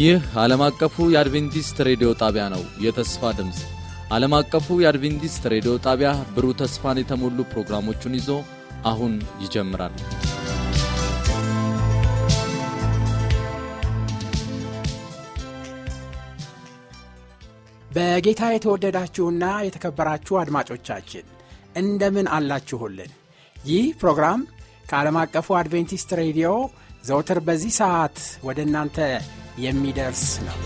ይህ ዓለም አቀፉ የአድቬንቲስት ሬዲዮ ጣቢያ ነው። የተስፋ ድምፅ ዓለም አቀፉ የአድቬንቲስት ሬዲዮ ጣቢያ ብሩህ ተስፋን የተሞሉ ፕሮግራሞቹን ይዞ አሁን ይጀምራል። በጌታ የተወደዳችሁና የተከበራችሁ አድማጮቻችን እንደምን አላችሁልን? ይህ ፕሮግራም ከዓለም አቀፉ አድቬንቲስት ሬዲዮ ዘውትር በዚህ ሰዓት ወደ እናንተ የሚደርስ ነው።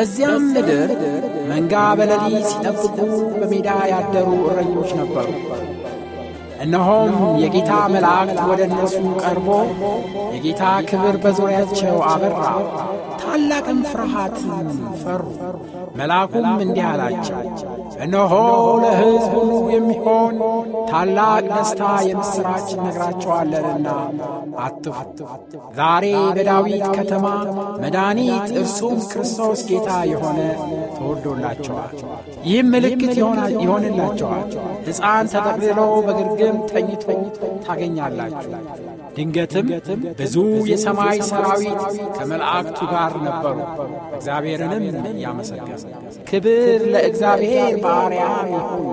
በዚያም ምድር መንጋ በሌሊት ሲጠብቁ በሜዳ ያደሩ እረኞች ነበሩ። እነሆም የጌታ መላእክት ወደ እነርሱ ቀርቦ የጌታ ክብር በዙሪያቸው አበራ፣ ታላቅም ፍርሃትን ፈሩ። መልአኩም እንዲህ አላቸው፣ እነሆ ለሕዝብ ሁሉ የሚሆን ታላቅ ደስታ የምሥራች እነግራቸዋለንና አትፍሩ። ዛሬ በዳዊት ከተማ መድኃኒት እርሱም ክርስቶስ ጌታ የሆነ ተወልዶላቸዋል። ይህም ምልክት ይሆንላቸዋል፣ ሕፃን ተጠቅልሎ በግርግም ተኝቶ ታገኛላችሁ። ድንገትም ብዙ የሰማይ ሰራዊት ከመላእክቱ ጋር ነበሩ፣ እግዚአብሔርንም እያመሰገኑ ክብር ለእግዚአብሔር በአርያም ይሁን፣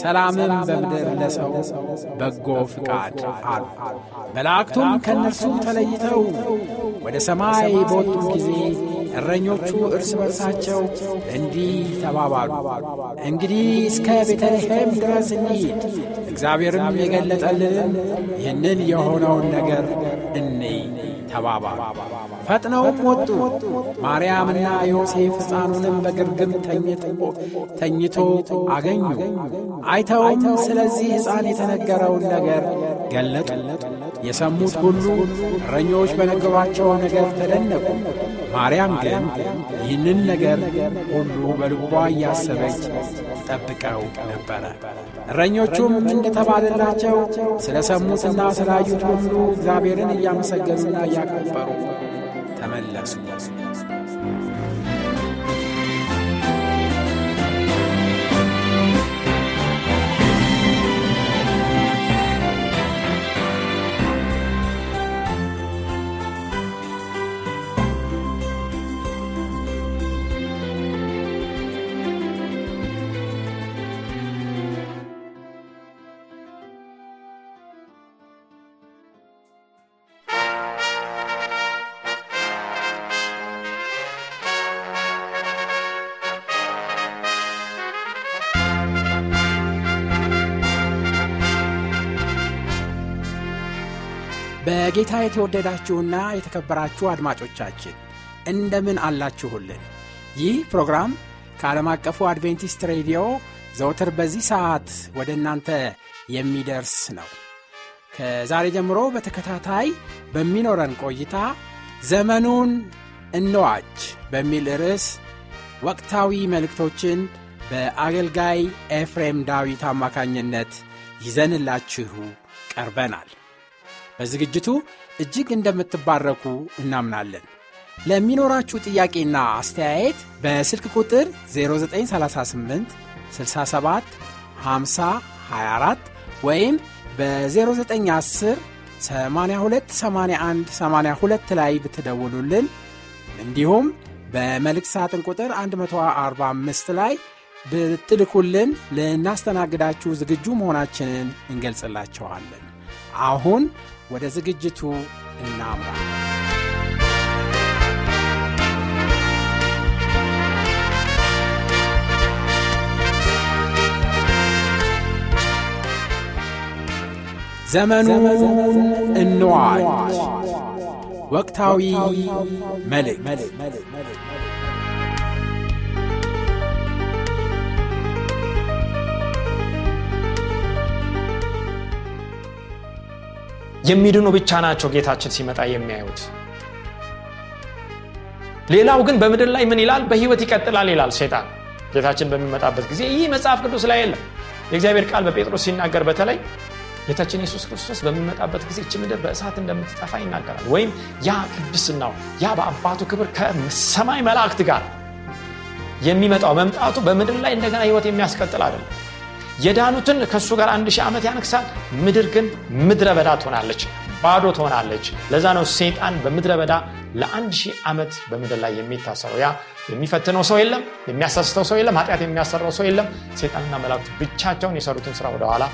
ሰላምም በምድር ለሰው በጎ ፍቃድ አሉ። መላእክቱም ከእነርሱ ተለይተው ወደ ሰማይ በወጡ ጊዜ እረኞቹ እርስ በርሳቸው እንዲህ ተባባሉ፣ እንግዲህ እስከ ቤተልሔም ድረስ እንሂድ፣ እግዚአብሔርም የገለጠልንን ይህንን የሆነውን ነገር እንይ ተባባሉ። ፈጥነውም ወጡ። ማርያምና ዮሴፍ ሕፃኑንም በግርግም ተኝቶ አገኙ። አይተውም ስለዚህ ሕፃን የተነገረውን ነገር ገለጡ። የሰሙት ሁሉ እረኞች በነገሯቸው ነገር ተደነቁ። ማርያም ግን ይህንን ነገር ሁሉ በልቧ እያሰበች ጠብቀው ነበረ። እረኞቹም እንደተባለላቸው ስለ ሰሙትና ስላዩት ሁሉ እግዚአብሔርን እያመሰገኑና እያከበሩ próximo. በጌታ የተወደዳችሁና የተከበራችሁ አድማጮቻችን እንደምን አላችሁልን? ይህ ፕሮግራም ከዓለም አቀፉ አድቬንቲስት ሬዲዮ ዘውትር በዚህ ሰዓት ወደ እናንተ የሚደርስ ነው። ከዛሬ ጀምሮ በተከታታይ በሚኖረን ቆይታ ዘመኑን እንዋጅ በሚል ርዕስ ወቅታዊ መልእክቶችን በአገልጋይ ኤፍሬም ዳዊት አማካኝነት ይዘንላችሁ ቀርበናል። በዝግጅቱ እጅግ እንደምትባረኩ እናምናለን። ለሚኖራችሁ ጥያቄና አስተያየት በስልክ ቁጥር 0938 67 50 24 ወይም በ0910 82 81 82 ላይ ብትደውሉልን እንዲሁም በመልእክት ሳጥን ቁጥር 145 ላይ ብትልኩልን ልናስተናግዳችሁ ዝግጁ መሆናችንን እንገልጽላችኋለን። አሁን ወደ ዝግጅቱ እናምራ። ዘመኑን እንዋጅ ወቅታዊ መልእክት የሚድኑ ብቻ ናቸው ጌታችን ሲመጣ የሚያዩት። ሌላው ግን በምድር ላይ ምን ይላል? በህይወት ይቀጥላል ይላል ሴጣን ጌታችን በሚመጣበት ጊዜ ይህ መጽሐፍ ቅዱስ ላይ የለም። የእግዚአብሔር ቃል በጴጥሮስ ሲናገር በተለይ ጌታችን ኢየሱስ ክርስቶስ በሚመጣበት ጊዜ እች ምድር በእሳት እንደምትጠፋ ይናገራል። ወይም ያ ቅድስናው ያ በአባቱ ክብር ከሰማይ መላእክት ጋር የሚመጣው መምጣቱ በምድር ላይ እንደገና ህይወት የሚያስቀጥል አይደለም የዳኑትን ከእሱ ጋር አንድ ሺህ ዓመት ያነግሳል። ምድር ግን ምድረ በዳ ትሆናለች ባዶ ትሆናለች። ለዛ ነው ሴጣን በምድረ በዳ ለአንድ ሺህ ዓመት በምድር ላይ የሚታሰረው። ያ የሚፈትነው ሰው የለም የሚያሳስተው ሰው የለም ኃጢአት የሚያሰራው ሰው የለም። ሴጣንና መላእክት ብቻቸውን የሰሩትን ስራ ወደኋላ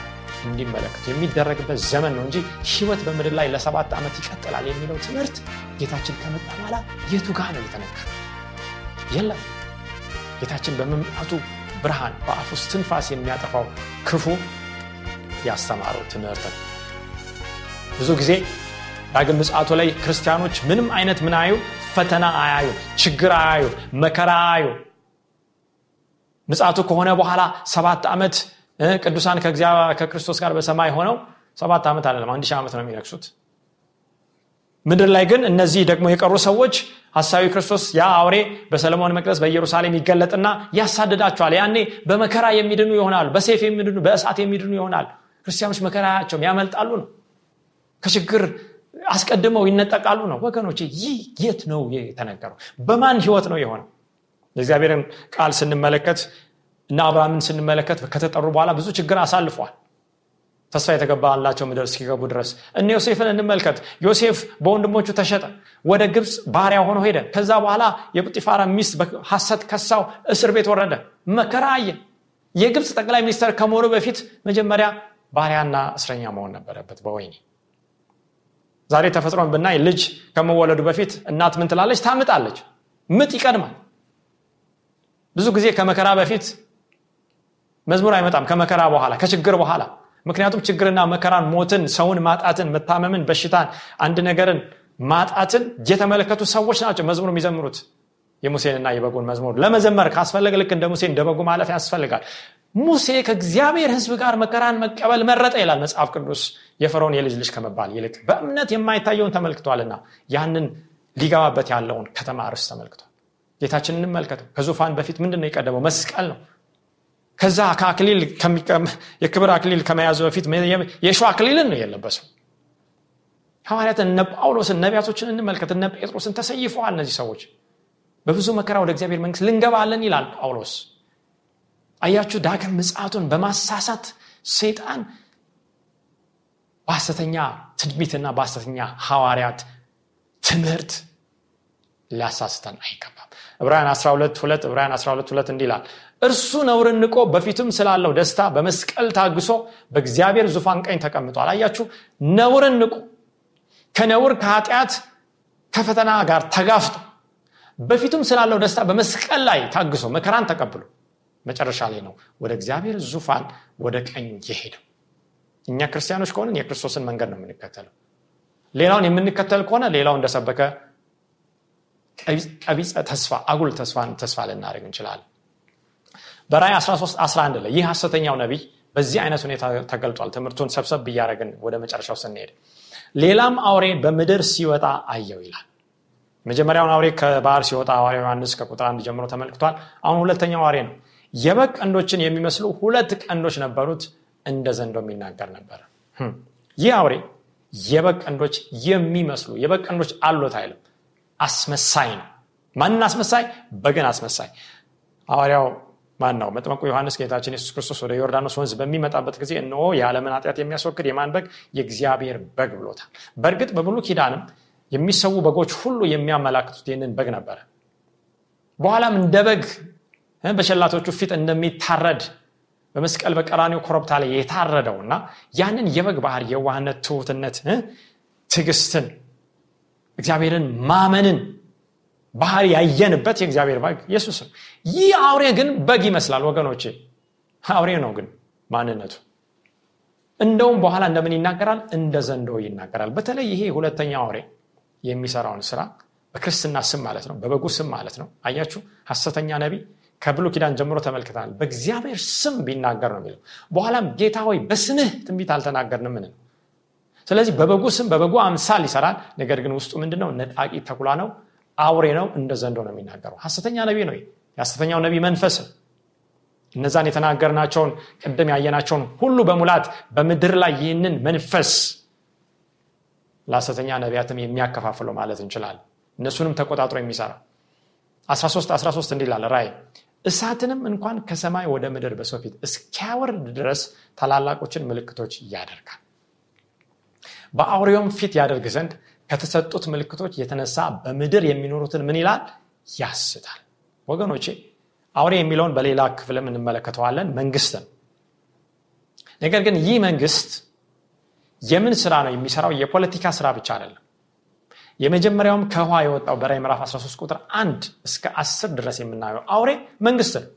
እንዲመለከቱ የሚደረግበት ዘመን ነው እንጂ ህይወት በምድር ላይ ለሰባት ዓመት ይቀጥላል የሚለው ትምህርት ጌታችን ከመጣ በኋላ የቱ ጋር ነው የተነገረ የለም። ጌታችን በመምጣቱ ብርሃን በአፍ ውስጥ ትንፋስ የሚያጠፋው ክፉ ያስተማረው ትምህርት ነው። ብዙ ጊዜ ዳግም ምጽአቱ ላይ ክርስቲያኖች ምንም አይነት ምን አዩ ፈተና አያዩ ችግር አያዩ መከራ አያዩ ምጽአቱ ከሆነ በኋላ ሰባት ዓመት ቅዱሳን ከክርስቶስ ጋር በሰማይ ሆነው ሰባት ዓመት አለም አንድ ሺህ ዓመት ነው የሚነግሱት ምድር ላይ ግን እነዚህ ደግሞ የቀሩ ሰዎች ሀሳዊ ክርስቶስ ያ አውሬ በሰለሞን መቅደስ በኢየሩሳሌም ይገለጥና ያሳድዳቸዋል። ያኔ በመከራ የሚድኑ ይሆናል በሴፍ የሚድኑ በእሳት የሚድኑ ይሆናል ክርስቲያኖች መከራያቸውም ያመልጣሉ ነው። ከችግር አስቀድመው ይነጠቃሉ ነው። ወገኖች ይህ የት ነው የተነገረው? በማን ህይወት ነው የሆነው? የእግዚአብሔርን ቃል ስንመለከት እና አብርሃምን ስንመለከት ከተጠሩ በኋላ ብዙ ችግር አሳልፏል ተስፋ የተገባላቸው ምድር እስኪገቡ ድረስ። እነ ዮሴፍን እንመልከት። ዮሴፍ በወንድሞቹ ተሸጠ ወደ ግብፅ ባሪያ ሆኖ ሄደ። ከዛ በኋላ የጲጢፋራ ሚስት ሐሰት ከሳው እስር ቤት ወረደ መከራ አየ። የግብፅ ጠቅላይ ሚኒስተር ከመሆኑ በፊት መጀመሪያ ባሪያና እስረኛ መሆን ነበረበት በወይኔ ዛሬ ተፈጥሮን ብናይ ልጅ ከመወለዱ በፊት እናት ምን ትላለች? ታምጣለች። ምጥ ይቀድማል። ብዙ ጊዜ ከመከራ በፊት መዝሙር አይመጣም። ከመከራ በኋላ ከችግር በኋላ ምክንያቱም ችግርና መከራን ሞትን ሰውን ማጣትን መታመምን በሽታን አንድ ነገርን ማጣትን የተመለከቱ ሰዎች ናቸው መዝሙር የሚዘምሩት። የሙሴንና የበጉን መዝሙር ለመዘመር ካስፈለገ ልክ እንደ ሙሴ እንደ በጉ ማለፍ ያስፈልጋል። ሙሴ ከእግዚአብሔር ህዝብ ጋር መከራን መቀበል መረጠ ይላል መጽሐፍ ቅዱስ። የፈርዖን የልጅ ልጅ ከመባል ይልቅ በእምነት የማይታየውን ተመልክቷልና ያንን ሊገባበት ያለውን ከተማ ርስ ተመልክቷል። ጌታችን እንመልከተው ከዙፋን በፊት ምንድን ነው የቀደመው? መስቀል ነው ከዛ ከአክሊል የክብር አክሊል ከመያዙ በፊት የሸ አክሊልን ነው የለበሰው። ሐዋርያትን እነ ጳውሎስን ነቢያቶችን እንመልከት። እነ ጴጥሮስን ተሰይፈዋል እነዚህ ሰዎች። በብዙ መከራ ወደ እግዚአብሔር መንግስት ልንገባለን ይላል ጳውሎስ። አያችሁ ዳግም ምጽቱን በማሳሳት ሰይጣን በሐሰተኛ ትድሚትና በሐሰተኛ ሐዋርያት ትምህርት ሊያሳስተን አይገባም። ዕብራውያን 12 2 ዕብራውያን 12 2 እንዲህ ይላል እርሱ ነውርን ንቆ በፊቱም ስላለው ደስታ በመስቀል ታግሶ በእግዚአብሔር ዙፋን ቀኝ ተቀምጧል። አያችሁ? ነውርን ንቁ። ከነውር ከኃጢአት ከፈተና ጋር ተጋፍጦ በፊቱም ስላለው ደስታ በመስቀል ላይ ታግሶ መከራን ተቀብሎ መጨረሻ ላይ ነው ወደ እግዚአብሔር ዙፋን ወደ ቀኝ የሄደው። እኛ ክርስቲያኖች ከሆንን የክርስቶስን መንገድ ነው የምንከተለው። ሌላውን የምንከተል ከሆነ ሌላው እንደሰበከ ቀቢፀ ተስፋ አጉል ተስፋን ተስፋ ልናደርግ እንችላለን በራይ 13 11 ላይ ይህ ሐሰተኛው ነቢይ በዚህ አይነት ሁኔታ ተገልጧል። ትምህርቱን ሰብሰብ እያደረግን ወደ መጨረሻው ስንሄድ ሌላም አውሬ በምድር ሲወጣ አየው ይላል። መጀመሪያውን አውሬ ከባህር ሲወጣ ሐዋርያ ዮሐንስ ከቁጥር አንድ ጀምሮ ተመልክቷል። አሁን ሁለተኛው አውሬ ነው። የበግ ቀንዶችን የሚመስሉ ሁለት ቀንዶች ነበሩት እንደ ዘንዶ የሚናገር ነበር። ይህ አውሬ የበግ ቀንዶች የሚመስሉ የበግ ቀንዶች አሎት አይልም። አስመሳይ ነው። ማንን አስመሳይ? በግን አስመሳይ። ሐዋርያው ማን ነው? መጥመቁ ዮሐንስ ጌታችን የሱስ ክርስቶስ ወደ ዮርዳኖስ ወንዝ በሚመጣበት ጊዜ እነሆ የዓለምን ኃጢአት የሚያስወግድ የማን በግ? የእግዚአብሔር በግ ብሎታል። በእርግጥ በብሉ ኪዳንም የሚሰዉ በጎች ሁሉ የሚያመላክቱት ይህንን በግ ነበረ። በኋላም እንደ በግ በሸላቶቹ ፊት እንደሚታረድ በመስቀል በቀራኒው ኮረብታ ላይ የታረደው እና ያንን የበግ ባህር የዋህነት ትሁትነት ትግስትን እግዚአብሔርን ማመንን ባህር ያየንበት የእግዚአብሔር በግ ኢየሱስ ነው ይህ አውሬ ግን በግ ይመስላል ወገኖቼ። አውሬ ነው ግን ማንነቱ። እንደውም በኋላ እንደምን ይናገራል? እንደ ዘንዶ ይናገራል። በተለይ ይሄ ሁለተኛ አውሬ የሚሰራውን ስራ በክርስትና ስም ማለት ነው በበጉ ስም ማለት ነው። አያችሁ? ሐሰተኛ ነቢ ከብሎ ኪዳን ጀምሮ ተመልክተናል። በእግዚአብሔር ስም ቢናገር ነው የሚለው። በኋላም ጌታ ሆይ በስምህ ትንቢት አልተናገርንም ምን ስለዚህ በበጉ ስም በበጉ አምሳል ይሰራል። ነገር ግን ውስጡ ምንድነው? ነጣቂ ተኩላ ነው አውሬ ነው እንደ ዘንዶ ነው የሚናገረው። ሀሰተኛ ነቢ ነው የሐሰተኛው ነቢ መንፈስ እነዛን የተናገርናቸውን ቅድም ያየናቸውን ሁሉ በሙላት በምድር ላይ ይህንን መንፈስ ለሐሰተኛ ነቢያትም የሚያከፋፍለው ማለት እንችላለን። እነሱንም ተቆጣጥሮ የሚሰራ 13 13 እንዲህ ላለ ራይ እሳትንም እንኳን ከሰማይ ወደ ምድር በሰው ፊት እስኪያወርድ ድረስ ታላላቆችን ምልክቶች ያደርጋል። በአውሬውም ፊት ያደርግ ዘንድ ከተሰጡት ምልክቶች የተነሳ በምድር የሚኖሩትን ምን ይላል? ያስታል። ወገኖቼ አውሬ የሚለውን በሌላ ክፍልም እንመለከተዋለን። መንግስትን ነገር ግን ይህ መንግስት የምን ስራ ነው የሚሰራው? የፖለቲካ ስራ ብቻ አይደለም። የመጀመሪያውም ከውሃ የወጣው በራይ ምዕራፍ 13 ቁጥር 1 እስከ 10 ድረስ የምናየው አውሬ መንግስት ነው።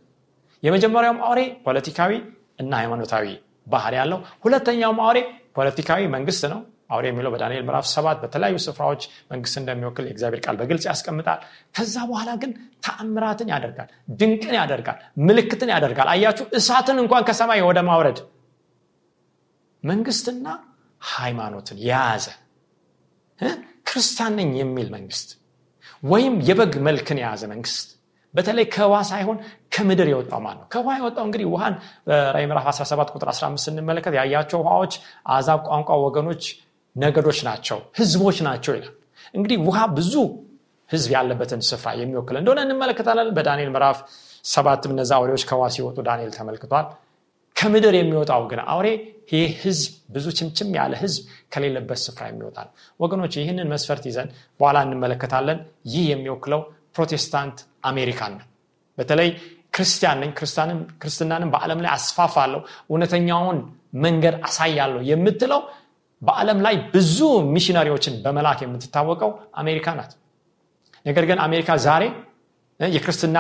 የመጀመሪያውም አውሬ ፖለቲካዊ እና ሃይማኖታዊ ባህር ያለው ሁለተኛውም አውሬ ፖለቲካዊ መንግስት ነው አውሬ የሚለው በዳንኤል ምዕራፍ ሰባት በተለያዩ ስፍራዎች መንግስት እንደሚወክል የእግዚአብሔር ቃል በግልጽ ያስቀምጣል። ከዛ በኋላ ግን ተአምራትን ያደርጋል ድንቅን ያደርጋል ምልክትን ያደርጋል። አያችሁ እሳትን እንኳን ከሰማይ ወደ ማውረድ መንግስትና ሃይማኖትን የያዘ ክርስቲያን ነኝ የሚል መንግስት ወይም የበግ መልክን የያዘ መንግስት በተለይ ከውሃ ሳይሆን ከምድር የወጣው ማን ነው? ከውሃ የወጣው እንግዲህ ውሃን በራይ ምዕራፍ 17 ቁጥር 15 ስንመለከት ያያቸው ውሃዎች አዛብ ቋንቋ ወገኖች ነገዶች ናቸው ህዝቦች ናቸው ይላል። እንግዲህ ውሃ ብዙ ህዝብ ያለበትን ስፍራ የሚወክል እንደሆነ እንመለከታለን። በዳንኤል ምዕራፍ ሰባትም እነዛ አውሬዎች ከውሃ ሲወጡ ዳንኤል ተመልክቷል። ከምድር የሚወጣው ግን አውሬ ይህ ህዝብ ብዙ ችምችም ያለ ህዝብ ከሌለበት ስፍራ የሚወጣ ነው ወገኖች ይህንን መስፈርት ይዘን በኋላ እንመለከታለን። ይህ የሚወክለው ፕሮቴስታንት አሜሪካን ነው። በተለይ ክርስቲያን ነኝ ክርስትናንም በዓለም ላይ አስፋፋለሁ እውነተኛውን መንገድ አሳያለሁ የምትለው በዓለም ላይ ብዙ ሚሽነሪዎችን በመላክ የምትታወቀው አሜሪካ ናት። ነገር ግን አሜሪካ ዛሬ የክርስትና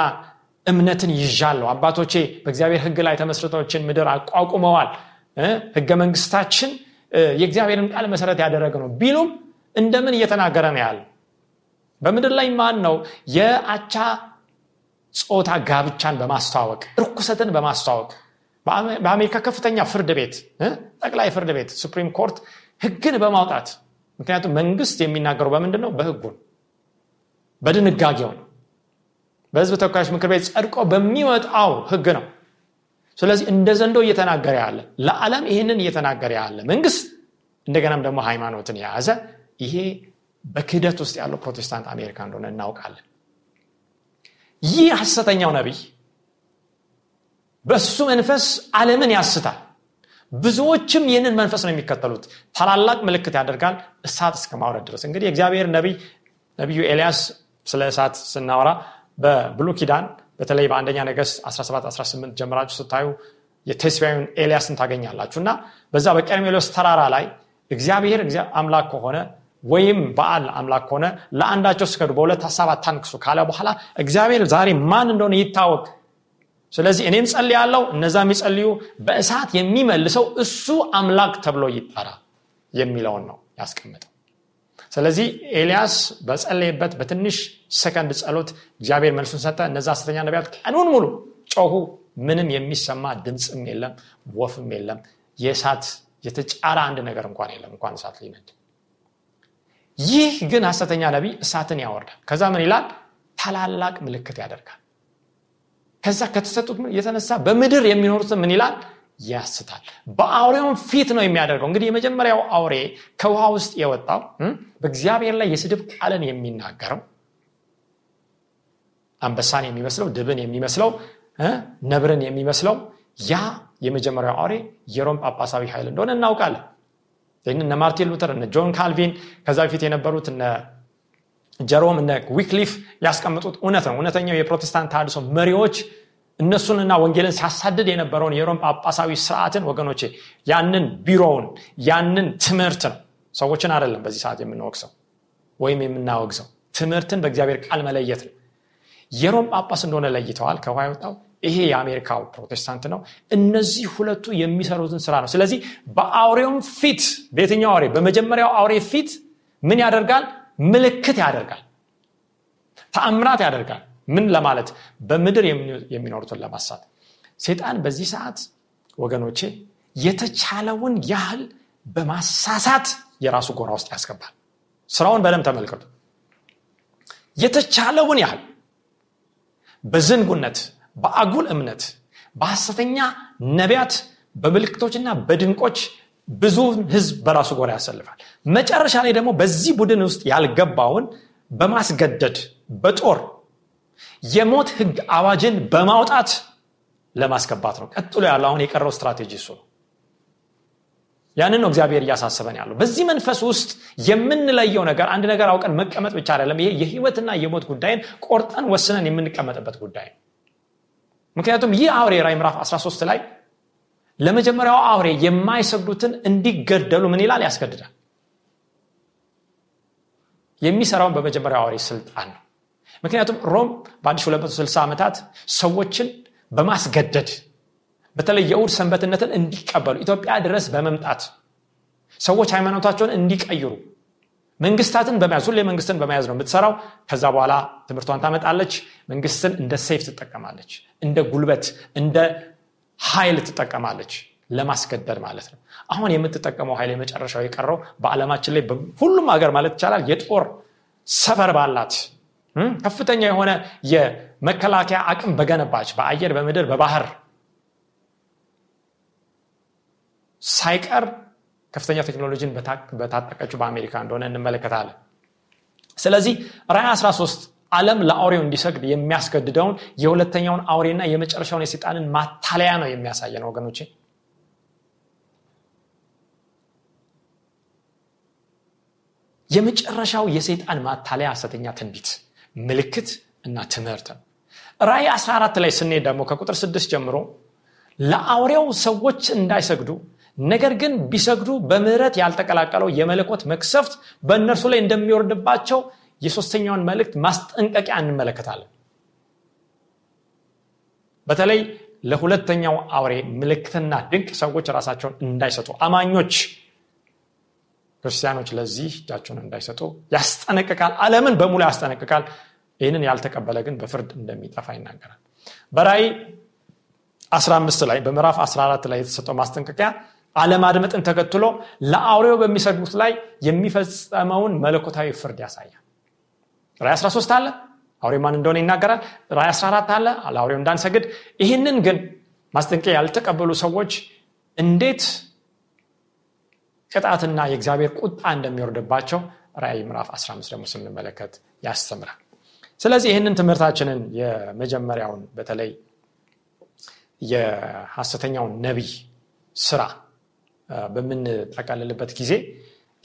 እምነትን ይዣለሁ። አባቶቼ በእግዚአብሔር ህግ ላይ ተመስርቶችን ምድር አቋቁመዋል። ህገ መንግስታችን የእግዚአብሔርን ቃል መሰረት ያደረገ ነው ቢሉም እንደምን እየተናገረ ነው ያለ በምድር ላይ ማን ነው የአቻ ጾታ ጋብቻን በማስተዋወቅ እርኩሰትን በማስተዋወቅ በአሜሪካ ከፍተኛ ፍርድ ቤት ጠቅላይ ፍርድ ቤት ሱፕሪም ኮርት ህግን በማውጣት። ምክንያቱም መንግስት የሚናገረው በምንድን ነው በህጉ በድንጋጌው ነው። በህዝብ ተወካዮች ምክር ቤት ጸድቆ በሚወጣው ህግ ነው። ስለዚህ እንደ ዘንዶ እየተናገረ ያለ ለዓለም ይህንን እየተናገረ ያለ መንግስት እንደገናም ደግሞ ሃይማኖትን የያዘ ይሄ በክህደት ውስጥ ያለው ፕሮቴስታንት አሜሪካ እንደሆነ እናውቃለን። ይህ ሐሰተኛው ነቢይ በእሱ መንፈስ ዓለምን ያስታል ብዙዎችም ይህንን መንፈስ ነው የሚከተሉት። ታላላቅ ምልክት ያደርጋል እሳት እስከ ማውረድ ድረስ። እንግዲህ እግዚአብሔር ነቢይ ነቢዩ ኤልያስ ስለ እሳት ስናወራ በብሉ ኪዳን በተለይ በአንደኛ ነገስት 17 18 ጀምራችሁ ስታዩ የቴስቢያዊን ኤልያስን ታገኛላችሁ። እና በዛ በቀርሜሎስ ተራራ ላይ እግዚአብሔር አምላክ ከሆነ ወይም በዓል አምላክ ከሆነ ለአንዳቸው ስከዱ በሁለት ሀሳብ አታንክሱ ካለ በኋላ እግዚአብሔር ዛሬ ማን እንደሆነ ይታወቅ ስለዚህ እኔም ጸልያለው እነዛ የሚጸልዩ በእሳት የሚመልሰው እሱ አምላክ ተብሎ ይጠራ የሚለውን ነው ያስቀምጠው ስለዚህ ኤልያስ በጸለየበት በትንሽ ሰከንድ ጸሎት እግዚአብሔር መልሱን ሰጠ። እነዛ ሐሰተኛ ነቢያት ቀኑን ሙሉ ጮሁ ምንም የሚሰማ ድምፅም የለም ወፍም የለም የእሳት የተጫረ አንድ ነገር እንኳን የለም እንኳን እሳት ሊነድ። ይህ ግን ሐሰተኛ ነቢይ እሳትን ያወርዳል። ከዛ ምን ይላል? ታላላቅ ምልክት ያደርጋል ከዛ ከተሰጡት የተነሳ በምድር የሚኖሩትን ምን ይላል? ያስታል። በአውሬውን ፊት ነው የሚያደርገው። እንግዲህ የመጀመሪያው አውሬ ከውሃ ውስጥ የወጣው በእግዚአብሔር ላይ የስድብ ቃልን የሚናገረው አንበሳን የሚመስለው ድብን የሚመስለው ነብርን የሚመስለው ያ የመጀመሪያው አውሬ የሮም ጳጳሳዊ ኃይል እንደሆነ እናውቃለን። እነ ማርቲን ሉተር እነ ጆን ካልቪን ከዛ በፊት የነበሩት እነ ጀሮም እነ ዊክሊፍ ያስቀምጡት እውነት ነው። እውነተኛው የፕሮቴስታንት ታድሶ መሪዎች እነሱንና ወንጌልን ሲያሳድድ የነበረውን የሮም ጳጳሳዊ ስርዓትን ወገኖቼ ያንን ቢሮውን ያንን ትምህርት ነው ሰዎችን አይደለም በዚህ ሰዓት የምንወቅሰው ወይም የምናወግዘው ትምህርትን በእግዚአብሔር ቃል መለየት ነው። የሮም ጳጳስ እንደሆነ ለይተዋል። ከውሃ የወጣው ይሄ የአሜሪካው ፕሮቴስታንት ነው። እነዚህ ሁለቱ የሚሰሩትን ስራ ነው። ስለዚህ በአውሬውም ፊት በየትኛው አውሬ? በመጀመሪያው አውሬ ፊት ምን ያደርጋል ምልክት ያደርጋል። ተአምራት ያደርጋል። ምን ለማለት? በምድር የሚኖሩትን ለማሳት። ሴጣን በዚህ ሰዓት ወገኖቼ የተቻለውን ያህል በማሳሳት የራሱ ጎራ ውስጥ ያስገባል። ስራውን በደም ተመልከቱ። የተቻለውን ያህል በዝንጉነት በአጉል እምነት በሐሰተኛ ነቢያት በምልክቶችና በድንቆች ብዙ ህዝብ በራሱ ጎራ ያሰልፋል። መጨረሻ ላይ ደግሞ በዚህ ቡድን ውስጥ ያልገባውን በማስገደድ በጦር የሞት ህግ አዋጅን በማውጣት ለማስገባት ነው። ቀጥሎ ያለው አሁን የቀረው ስትራቴጂ እሱ ነው። ያንን ነው እግዚአብሔር እያሳሰበን ያለው። በዚህ መንፈስ ውስጥ የምንለየው ነገር አንድ ነገር አውቀን መቀመጥ ብቻ አይደለም። ይሄ የህይወትና የሞት ጉዳይን ቆርጠን ወስነን የምንቀመጥበት ጉዳይ ምክንያቱም ይህ አውሬ ራይ ምዕራፍ 13 ላይ ለመጀመሪያው አውሬ የማይሰግዱትን እንዲገደሉ ምን ይላል? ያስገድዳል። የሚሰራውን በመጀመሪያው አውሬ ስልጣን ነው። ምክንያቱም ሮም በአዲስ 260 ዓመታት ሰዎችን በማስገደድ በተለይ የእሁድ ሰንበትነትን እንዲቀበሉ ኢትዮጵያ ድረስ በመምጣት ሰዎች ሃይማኖታቸውን እንዲቀይሩ መንግስታትን በመያዝ ሁሌ መንግስትን በመያዝ ነው የምትሰራው። ከዛ በኋላ ትምህርቷን ታመጣለች። መንግስትን እንደ ሴፍ ትጠቀማለች እንደ ጉልበት እንደ ኃይል ትጠቀማለች ለማስገደድ ማለት ነው። አሁን የምትጠቀመው ኃይል የመጨረሻው የቀረው በዓለማችን ላይ ሁሉም ሀገር ማለት ይቻላል የጦር ሰፈር ባላት ከፍተኛ የሆነ የመከላከያ አቅም በገነባች በአየር በምድር በባህር ሳይቀር ከፍተኛ ቴክኖሎጂን በታጠቀችው በአሜሪካ እንደሆነ እንመለከታለን። ስለዚህ ራይ 13 ዓለም ለአውሬው እንዲሰግድ የሚያስገድደውን የሁለተኛውን አውሬና የመጨረሻውን የሴጣንን ማታለያ ነው የሚያሳየን ወገኖቼ። የመጨረሻው የሰይጣን ማታለያ ሐሰተኛ ትንቢት ምልክት እና ትምህርት ነው። ራይ 14 ላይ ስንሄድ ደግሞ ከቁጥር 6 ጀምሮ ለአውሬው ሰዎች እንዳይሰግዱ ነገር ግን ቢሰግዱ በምህረት ያልተቀላቀለው የመለኮት መክሰፍት በእነርሱ ላይ እንደሚወርድባቸው የሶስተኛውን መልእክት ማስጠንቀቂያ እንመለከታለን። በተለይ ለሁለተኛው አውሬ ምልክትና ድንቅ ሰዎች ራሳቸውን እንዳይሰጡ አማኞች ክርስቲያኖች ለዚህ እጃቸውን እንዳይሰጡ ያስጠነቅቃል። አለምን በሙሉ ያስጠነቅቃል። ይህንን ያልተቀበለ ግን በፍርድ እንደሚጠፋ ይናገራል። በራይ 15 ላይ በምዕራፍ 14 ላይ የተሰጠው ማስጠንቀቂያ አለማድመጥን ተከትሎ ለአውሬው በሚሰግዱት ላይ የሚፈጸመውን መለኮታዊ ፍርድ ያሳያል ራይ 13 አለ? አውሬ ማን እንደሆነ ይናገራል? ራይ 14 አለ? ለአውሬው እንዳንሰግድ። ይህንን ግን ማስጠንቀቂያ ያልተቀበሉ ሰዎች እንዴት ቅጣትና የእግዚአብሔር ቁጣ እንደሚወርድባቸው ራእይ ምዕራፍ 15 ደግሞ ስንመለከት ያስተምራል። ስለዚህ ይህንን ትምህርታችንን የመጀመሪያውን በተለይ የሐሰተኛውን ነቢይ ስራ በምንጠቀልልበት ጊዜ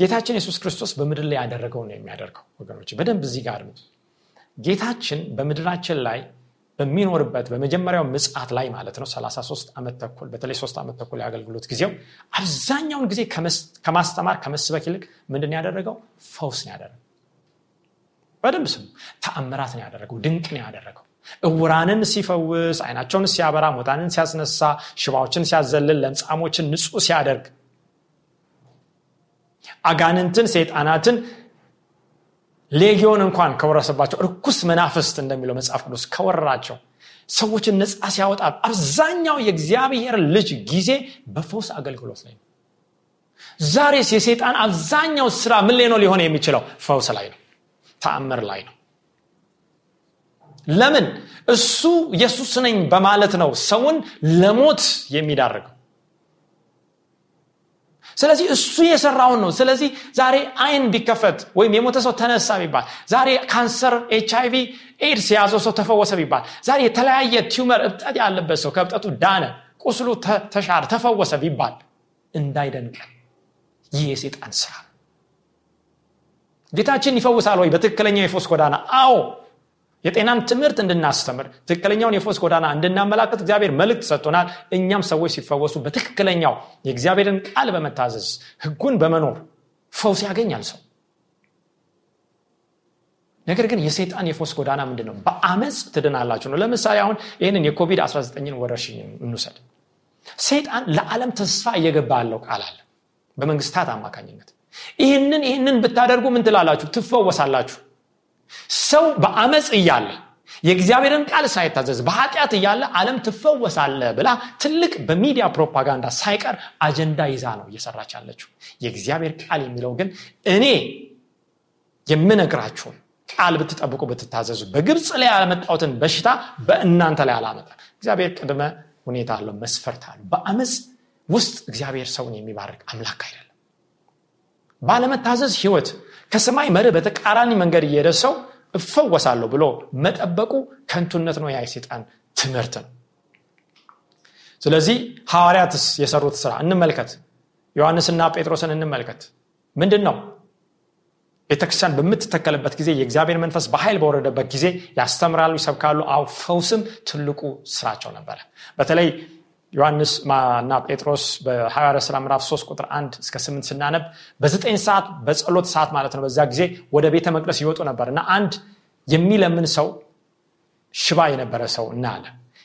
ጌታችን የሱስ ክርስቶስ በምድር ላይ ያደረገው ነው የሚያደርገው ወገኖች። በደንብ እዚህ ጋር ጌታችን በምድራችን ላይ በሚኖርበት በመጀመሪያው ምጽት ላይ ማለት ነው 33 ዓመት ተኩል በተለይ 3 ዓመት ተኩል የአገልግሎት ጊዜው አብዛኛውን ጊዜ ከማስተማር ከመስበክ ይልቅ ምንድን ያደረገው? ፈውስ ነው ያደረገው። በደንብ ስሙ። ተአምራት ነው ያደረገው። ድንቅ ነው ያደረገው። እውራንን ሲፈውስ አይናቸውን ሲያበራ ሞታንን ሲያስነሳ ሽባዎችን ሲያዘልል ለምጻሞችን ንጹህ ሲያደርግ አጋንንትን ሰይጣናትን ሌጊዮን እንኳን ከወረሰባቸው እርኩስ መናፍስት እንደሚለው መጽሐፍ ቅዱስ ከወረራቸው ሰዎችን ነፃ ሲያወጣ አብዛኛው የእግዚአብሔር ልጅ ጊዜ በፈውስ አገልግሎት ላይ ነው። ዛሬስ የሴጣን አብዛኛው ስራ ምን ነው ሊሆን የሚችለው? ፈውስ ላይ ነው ተአምር ላይ ነው። ለምን? እሱ ኢየሱስ ነኝ በማለት ነው ሰውን ለሞት የሚዳርገው ስለዚህ እሱ የሰራውን ነው። ስለዚህ ዛሬ አይን ቢከፈት ወይም የሞተ ሰው ተነሳ ቢባል ዛሬ ካንሰር ኤች አይቪ ኤድስ የያዘው ሰው ተፈወሰ ቢባል ዛሬ የተለያየ tumor እብጠት ያለበት ሰው ከእብጠቱ ዳነ ቁስሉ ተሻረ ተፈወሰ ቢባል እንዳይደንቅ ይህ የሴጣን ስራ። ጌታችን ይፈውሳል ወይ? በትክክለኛው የፈውስ ጎዳና። አዎ የጤናን ትምህርት እንድናስተምር ትክክለኛውን የፈውስ ጎዳና እንድናመላክት እግዚአብሔር መልእክት ሰጥቶናል። እኛም ሰዎች ሲፈወሱ በትክክለኛው የእግዚአብሔርን ቃል በመታዘዝ ህጉን በመኖር ፈውስ ያገኛል ሰው። ነገር ግን የሴጣን የፎስ ጎዳና ምንድን ነው በአመፅ ትድናላችሁ ነው። ለምሳሌ አሁን ይህንን የኮቪድ-19 ወረርሽኝ እንውሰድ። ሰይጣን ለዓለም ተስፋ እየገባ ያለው ቃል አለ በመንግስታት አማካኝነት። ይህንን ይህንን ብታደርጉ ምን ትላላችሁ? ትፈወሳላችሁ ሰው በአመፅ እያለ የእግዚአብሔርን ቃል ሳይታዘዝ በኃጢአት እያለ ዓለም ትፈወሳለ ብላ ትልቅ በሚዲያ ፕሮፓጋንዳ ሳይቀር አጀንዳ ይዛ ነው እየሰራች ያለችው። የእግዚአብሔር ቃል የሚለው ግን እኔ የምነግራችሁን ቃል ብትጠብቁ ብትታዘዙ በግብፅ ላይ ያመጣሁትን በሽታ በእናንተ ላይ አላመጣ እግዚአብሔር ቅድመ ሁኔታ አለው መስፈርት አለው። በአመፅ ውስጥ እግዚአብሔር ሰውን የሚባርክ አምላክ አይደለም። ባለመታዘዝ ህይወት ከሰማይ መርህ በተቃራኒ መንገድ እየሄደ ሰው እፈወሳለሁ ብሎ መጠበቁ ከንቱነት ነው ያ ትምህርት ነው። ስለዚህ ሐዋርያትስ የሰሩት ስራ እንመልከት። ዮሐንስና ጴጥሮስን እንመልከት። ምንድን ነው ቤተክርስቲያን በምትተከልበት ጊዜ የእግዚአብሔር መንፈስ በኃይል በወረደበት ጊዜ ያስተምራሉ ይሰብካሉ። አው ፈውስም ትልቁ ስራቸው ነበረ። በተለይ ዮሐንስ እና ጴጥሮስ በሐዋርያ ሥራ ምዕራፍ 3 ቁጥር 1 እስከ 8 ስናነብ በዘጠኝ ሰዓት በጸሎት ሰዓት ማለት ነው በዛ ጊዜ ወደ ቤተ መቅደስ ይወጡ ነበር እና አንድ የሚለምን ሰው ሽባ የነበረ ሰው እናያለ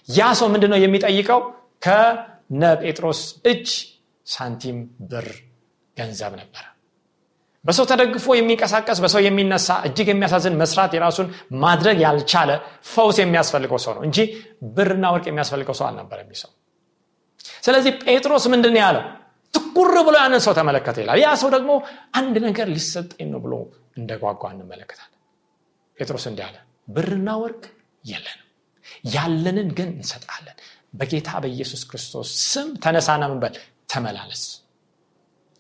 ያ ሰው ምንድን ነው የሚጠይቀው? ከነ ጴጥሮስ እጅ ሳንቲም ብር ገንዘብ ነበረ። በሰው ተደግፎ የሚንቀሳቀስ በሰው የሚነሳ እጅግ የሚያሳዝን መስራት የራሱን ማድረግ ያልቻለ ፈውስ የሚያስፈልገው ሰው ነው እንጂ ብርና ወርቅ የሚያስፈልገው ሰው አልነበር የሚሰው ስለዚህ ጴጥሮስ ምንድን ያለው? ትኩር ብሎ ያንን ሰው ተመለከተ ይላል። ያ ሰው ደግሞ አንድ ነገር ሊሰጠኝ ነው ብሎ እንደጓጓ እንመለከታለን። ጴጥሮስ እንዲህ አለ ብርና ወርቅ የለንም ያለንን ግን እንሰጣለን። በጌታ በኢየሱስ ክርስቶስ ስም ተነሳና ምንበል ተመላለስ።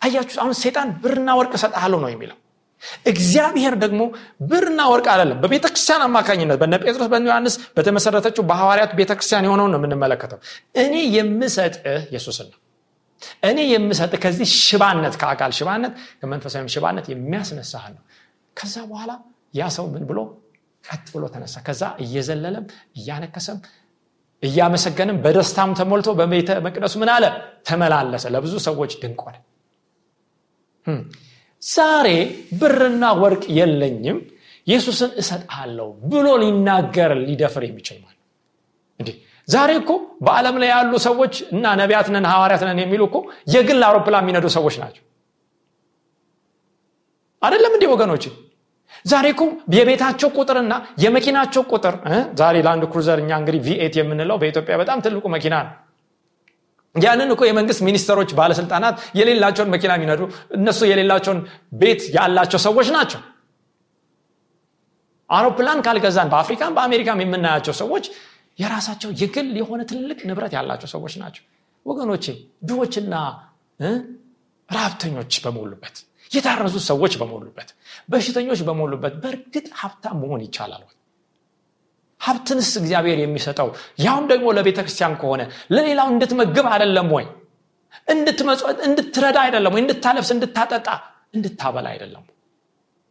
አያችሁ አሁን ሴጣን ብርና ወርቅ እሰጥሃለሁ ነው የሚለው እግዚአብሔር ደግሞ ብርና ወርቅ አይደለም። በቤተ ክርስቲያን አማካኝነት በነ ጴጥሮስ በነ ዮሐንስ በተመሰረተችው በሐዋርያት ቤተክርስቲያን የሆነውን ነው የምንመለከተው። እኔ የምሰጥህ ኢየሱስን ነው። እኔ የምሰጥህ ከዚህ ሽባነት ከአካል ሽባነት ከመንፈሳዊም ሽባነት የሚያስነሳህ ነው። ከዛ በኋላ ያ ሰው ምን ብሎ ቀጥ ብሎ ተነሳ? ከዛ እየዘለለም እያነከሰም እያመሰገንም በደስታም ተሞልቶ በቤተ መቅደሱ ምን አለ? ተመላለሰ። ለብዙ ሰዎች ሆነ ዛሬ ብርና ወርቅ የለኝም ኢየሱስን እሰጥሃለሁ ብሎ ሊናገር ሊደፍር የሚችል ማለት እንዲህ ዛሬ እኮ በዓለም ላይ ያሉ ሰዎች እና ነቢያት ነን የሚሉ እኮ የግል አውሮፕላን የሚነዱ ሰዎች ናቸው። አይደለም እንዲህ ወገኖች ዛሬ እኮ የቤታቸው ቁጥርና የመኪናቸው ቁጥር ዛሬ ለአንድ ክሩዘር እኛ እንግዲህ ቪኤት የምንለው በኢትዮጵያ በጣም ትልቁ መኪና ነው ያንን እኮ የመንግስት ሚኒስተሮች ባለስልጣናት የሌላቸውን መኪና የሚነዱ እነሱ የሌላቸውን ቤት ያላቸው ሰዎች ናቸው። አውሮፕላን ካልገዛን በአፍሪካም በአሜሪካም የምናያቸው ሰዎች የራሳቸው የግል የሆነ ትልቅ ንብረት ያላቸው ሰዎች ናቸው። ወገኖቼ ድሆችና ራብተኞች በሞሉበት የታረዙ ሰዎች በሞሉበት በሽተኞች በሞሉበት በእርግጥ ሀብታም መሆን ይቻላል ሀብትንስ እግዚአብሔር የሚሰጠው? ያውም ደግሞ ለቤተ ክርስቲያን ከሆነ ለሌላው እንድትመግብ አይደለም ወይ? እንድትረዳ አይደለም ወይ? እንድታለብስ እንድታጠጣ እንድታበላ አይደለም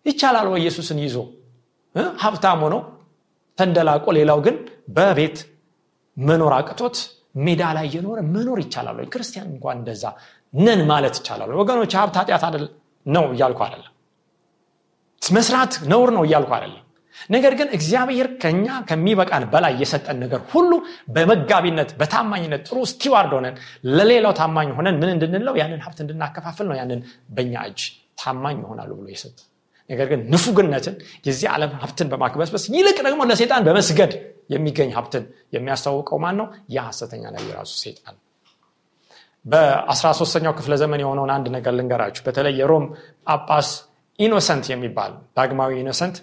ይቻላል ወይ ኢየሱስን ይዞ? ሀብታም ሆኖ ተንደላቆ ሌላው ግን በቤት መኖር አቅቶት ሜዳ ላይ እየኖረ መኖር ይቻላል ወይ? ክርስቲያን እንኳን እንደዛ ነን ማለት ይቻላል ወገኖች ሀብት ኃጢአት ነው እያልኩ አይደለም። መስራት ነውር ነው እያልኩ አይደለም ነገር ግን እግዚአብሔር ከኛ ከሚበቃን በላይ የሰጠን ነገር ሁሉ በመጋቢነት በታማኝነት ጥሩ ስቲዋርድ ሆነን ለሌላው ታማኝ ሆነን ምን እንድንለው ያንን ሀብት እንድናከፋፍል ነው ያንን በእኛ እጅ ታማኝ ይሆናሉ ብሎ የሰጠ። ነገር ግን ንፉግነትን የዚህ ዓለም ሀብትን በማክበስበስ ይልቅ ደግሞ ለሴጣን በመስገድ የሚገኝ ሀብትን የሚያስታውቀው ማን ነው? ያ ሐሰተኛ ነቢይ ራሱ ሴጣን በ13ኛው ክፍለ ዘመን የሆነውን አንድ ነገር ልንገራችሁ። በተለይ የሮም ጳጳስ ኢኖሰንት የሚባል ዳግማዊ ኢኖሰንት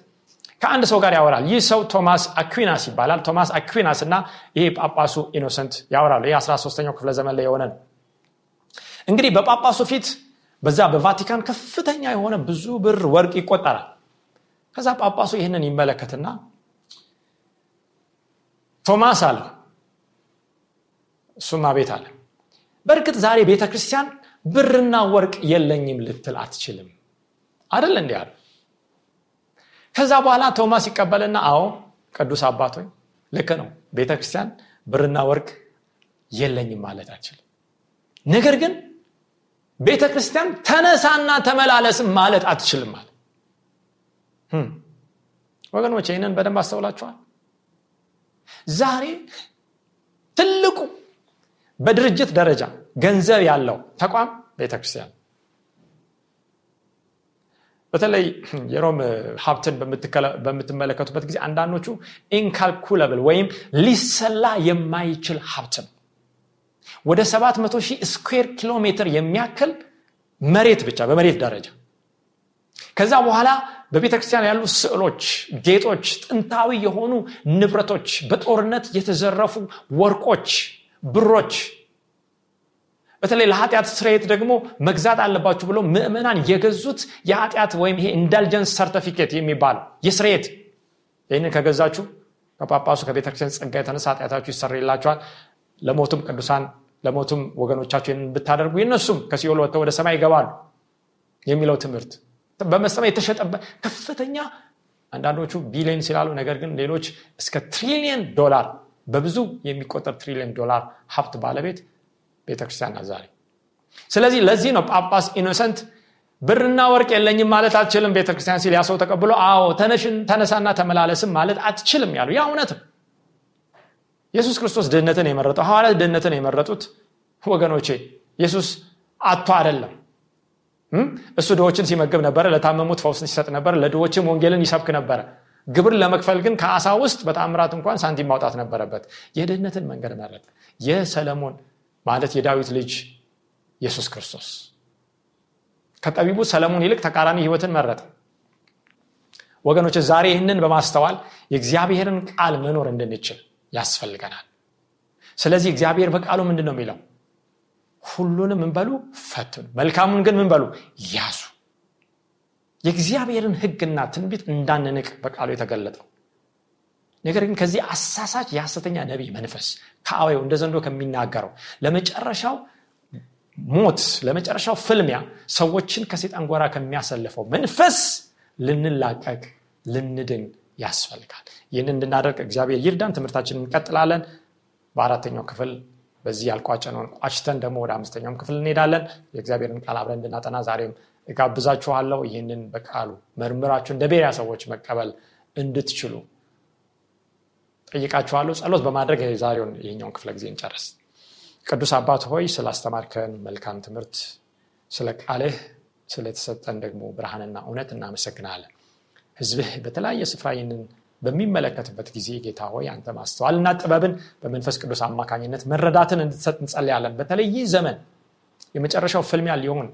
ከአንድ ሰው ጋር ያወራል። ይህ ሰው ቶማስ አኩናስ ይባላል። ቶማስ አኩናስ እና ይሄ ጳጳሱ ኢኖሰንት ያወራሉ። ይህ 13ኛው ክፍለ ዘመን ላይ የሆነ ነው። እንግዲህ በጳጳሱ ፊት በዛ በቫቲካን ከፍተኛ የሆነ ብዙ ብር ወርቅ ይቆጠራል። ከዛ ጳጳሱ ይህንን ይመለከትና ቶማስ አለ እሱም አቤት አለ። በእርግጥ ዛሬ ቤተ ክርስቲያን ብርና ወርቅ የለኝም ልትል አትችልም። አደለ እንዲ አሉ ከዛ በኋላ ቶማስ ይቀበልና አዎ ቅዱስ አባቶኝ ልክ ነው። ቤተ ክርስቲያን ብርና ወርቅ የለኝም ማለት አችልም ነገር ግን ቤተ ክርስቲያን ተነሳና ተመላለስም ማለት አትችልም አለ። ወገኖች ይህንን በደንብ አስተውላችኋል? ዛሬ ትልቁ በድርጅት ደረጃ ገንዘብ ያለው ተቋም ቤተክርስቲያን በተለይ የሮም ሀብትን በምትመለከቱበት ጊዜ አንዳንዶቹ incalculable ወይም ሊሰላ የማይችል ሀብት ነው። ወደ 700 ሺህ ስኩዌር ኪሎ ሜትር የሚያክል መሬት ብቻ በመሬት ደረጃ። ከዛ በኋላ በቤተ ክርስቲያን ያሉ ስዕሎች፣ ጌጦች፣ ጥንታዊ የሆኑ ንብረቶች፣ በጦርነት የተዘረፉ ወርቆች፣ ብሮች በተለይ ለኃጢአት ስርየት ደግሞ መግዛት አለባችሁ ብሎ ምእመናን የገዙት የኃጢአት ወይም ይሄ indulgence certificate የሚባለው የስርየት ይህንን ከገዛችሁ ከጳጳሱ ከቤተክርስቲያን ጸጋ የተነሳ ኃጢአታችሁ ይሰረይላችኋል። ለሞቱም ቅዱሳን ለሞቱም ወገኖቻችሁ ብታደርጉ ይነሱም ከሲኦል ወጥተው ወደ ሰማይ ይገባሉ የሚለው ትምህርት በመሰማ የተሸጠበት ከፍተኛ አንዳንዶቹ ቢሊዮን ሲሉ ነገር ግን ሌሎች እስከ ትሪሊየን ዶላር በብዙ የሚቆጠር ትሪሊየን ዶላር ሀብት ባለቤት ቤተክርስቲያን ዛሬ። ስለዚህ ለዚህ ነው ጳጳስ ኢኖሰንት ብርና ወርቅ የለኝም ማለት አትችልም ቤተክርስቲያን ሲል ያ ሰው ተቀብሎ አዎ ተነሳና ተመላለስም ማለት አትችልም ያሉ። ያ እውነትም ኢየሱስ ክርስቶስ ድህነትን የመረጠው ሐዋርያት ድህነትን የመረጡት ወገኖቼ ኢየሱስ አጥቶ አይደለም። እሱ ድሆችን ሲመግብ ነበረ ለታመሙት ፈውስን ሲሰጥ ነበር ለድሆችም ወንጌልን ይሰብክ ነበረ። ግብር ለመክፈል ግን ከአሳ ውስጥ በጣምራት እንኳን ሳንቲም ማውጣት ነበረበት። የድህነትን መንገድ መረጥ የሰለሞን ማለት የዳዊት ልጅ ኢየሱስ ክርስቶስ። ከጠቢቡ ሰለሞን ይልቅ ተቃራኒ ህይወትን መረጠ። ወገኖች ዛሬ ይህንን በማስተዋል የእግዚአብሔርን ቃል መኖር እንድንችል ያስፈልገናል። ስለዚህ እግዚአብሔር በቃሉ ምንድን ነው የሚለው? ሁሉንም ምንበሉ ፈትኑ። መልካሙን ግን ምንበሉ ያዙ። የእግዚአብሔርን ህግና ትንቢት እንዳንንቅ በቃሉ የተገለጠው ነገር ግን ከዚህ አሳሳች የሐሰተኛ ነቢይ መንፈስ ከአወው እንደ ዘንዶ ከሚናገረው ለመጨረሻው ሞት ለመጨረሻው ፍልሚያ ሰዎችን ከሴጣን ጎራ ከሚያሰልፈው መንፈስ ልንላቀቅ ልንድን ያስፈልጋል። ይህን እንድናደርግ እግዚአብሔር ይርዳን። ትምህርታችን እንቀጥላለን። በአራተኛው ክፍል በዚህ ያልቋጨነውን ቋጭተን ደግሞ ወደ አምስተኛውም ክፍል እንሄዳለን። የእግዚአብሔርን ቃል አብረን እንድናጠና ዛሬም እጋብዛችኋለሁ። ይህንን በቃሉ መርምራችሁ እንደ ቤሪያ ሰዎች መቀበል እንድትችሉ ጠይቃችኋለሁ ጸሎት በማድረግ የዛሬውን ይህኛውን ክፍለ ጊዜ እንጨርስ። ቅዱስ አባት ሆይ ስላስተማርከን መልካም ትምህርት ስለ ቃልህ ስለተሰጠን ደግሞ ብርሃንና እውነት እናመሰግናለን። ህዝብህ በተለያየ ስፍራ ይህንን በሚመለከትበት ጊዜ ጌታ ሆይ አንተ ማስተዋልና ጥበብን በመንፈስ ቅዱስ አማካኝነት መረዳትን እንድትሰጥ እንጸልያለን። በተለይ ዘመን የመጨረሻው ፍልሚያ ሊሆን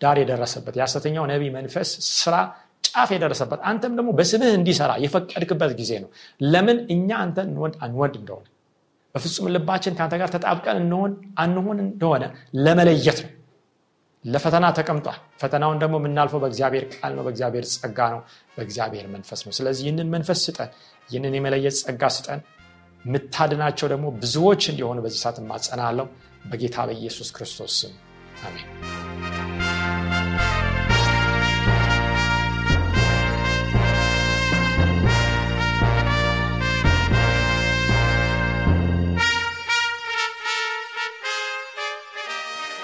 ዳር የደረሰበት የሐሰተኛው ነቢ መንፈስ ስራ ጫፍ የደረሰበት አንተም ደግሞ በስምህ እንዲሰራ የፈቀድክበት ጊዜ ነው። ለምን እኛ አንተ እንወድ አንወድ እንደሆነ በፍጹም ልባችን ከአንተ ጋር ተጣብቀን እንሆን አንሆን እንደሆነ ለመለየት ነው። ለፈተና ተቀምጧል። ፈተናውን ደግሞ የምናልፈው በእግዚአብሔር ቃል ነው በእግዚአብሔር ጸጋ ነው በእግዚአብሔር መንፈስ ነው። ስለዚህ ይህንን መንፈስ ስጠን ይህንን የመለየት ጸጋ ስጠን። ምታድናቸው ደግሞ ብዙዎች እንዲሆኑ በዚህ ሰዓት ማጸናለው በጌታ በኢየሱስ ክርስቶስ ስም አሜን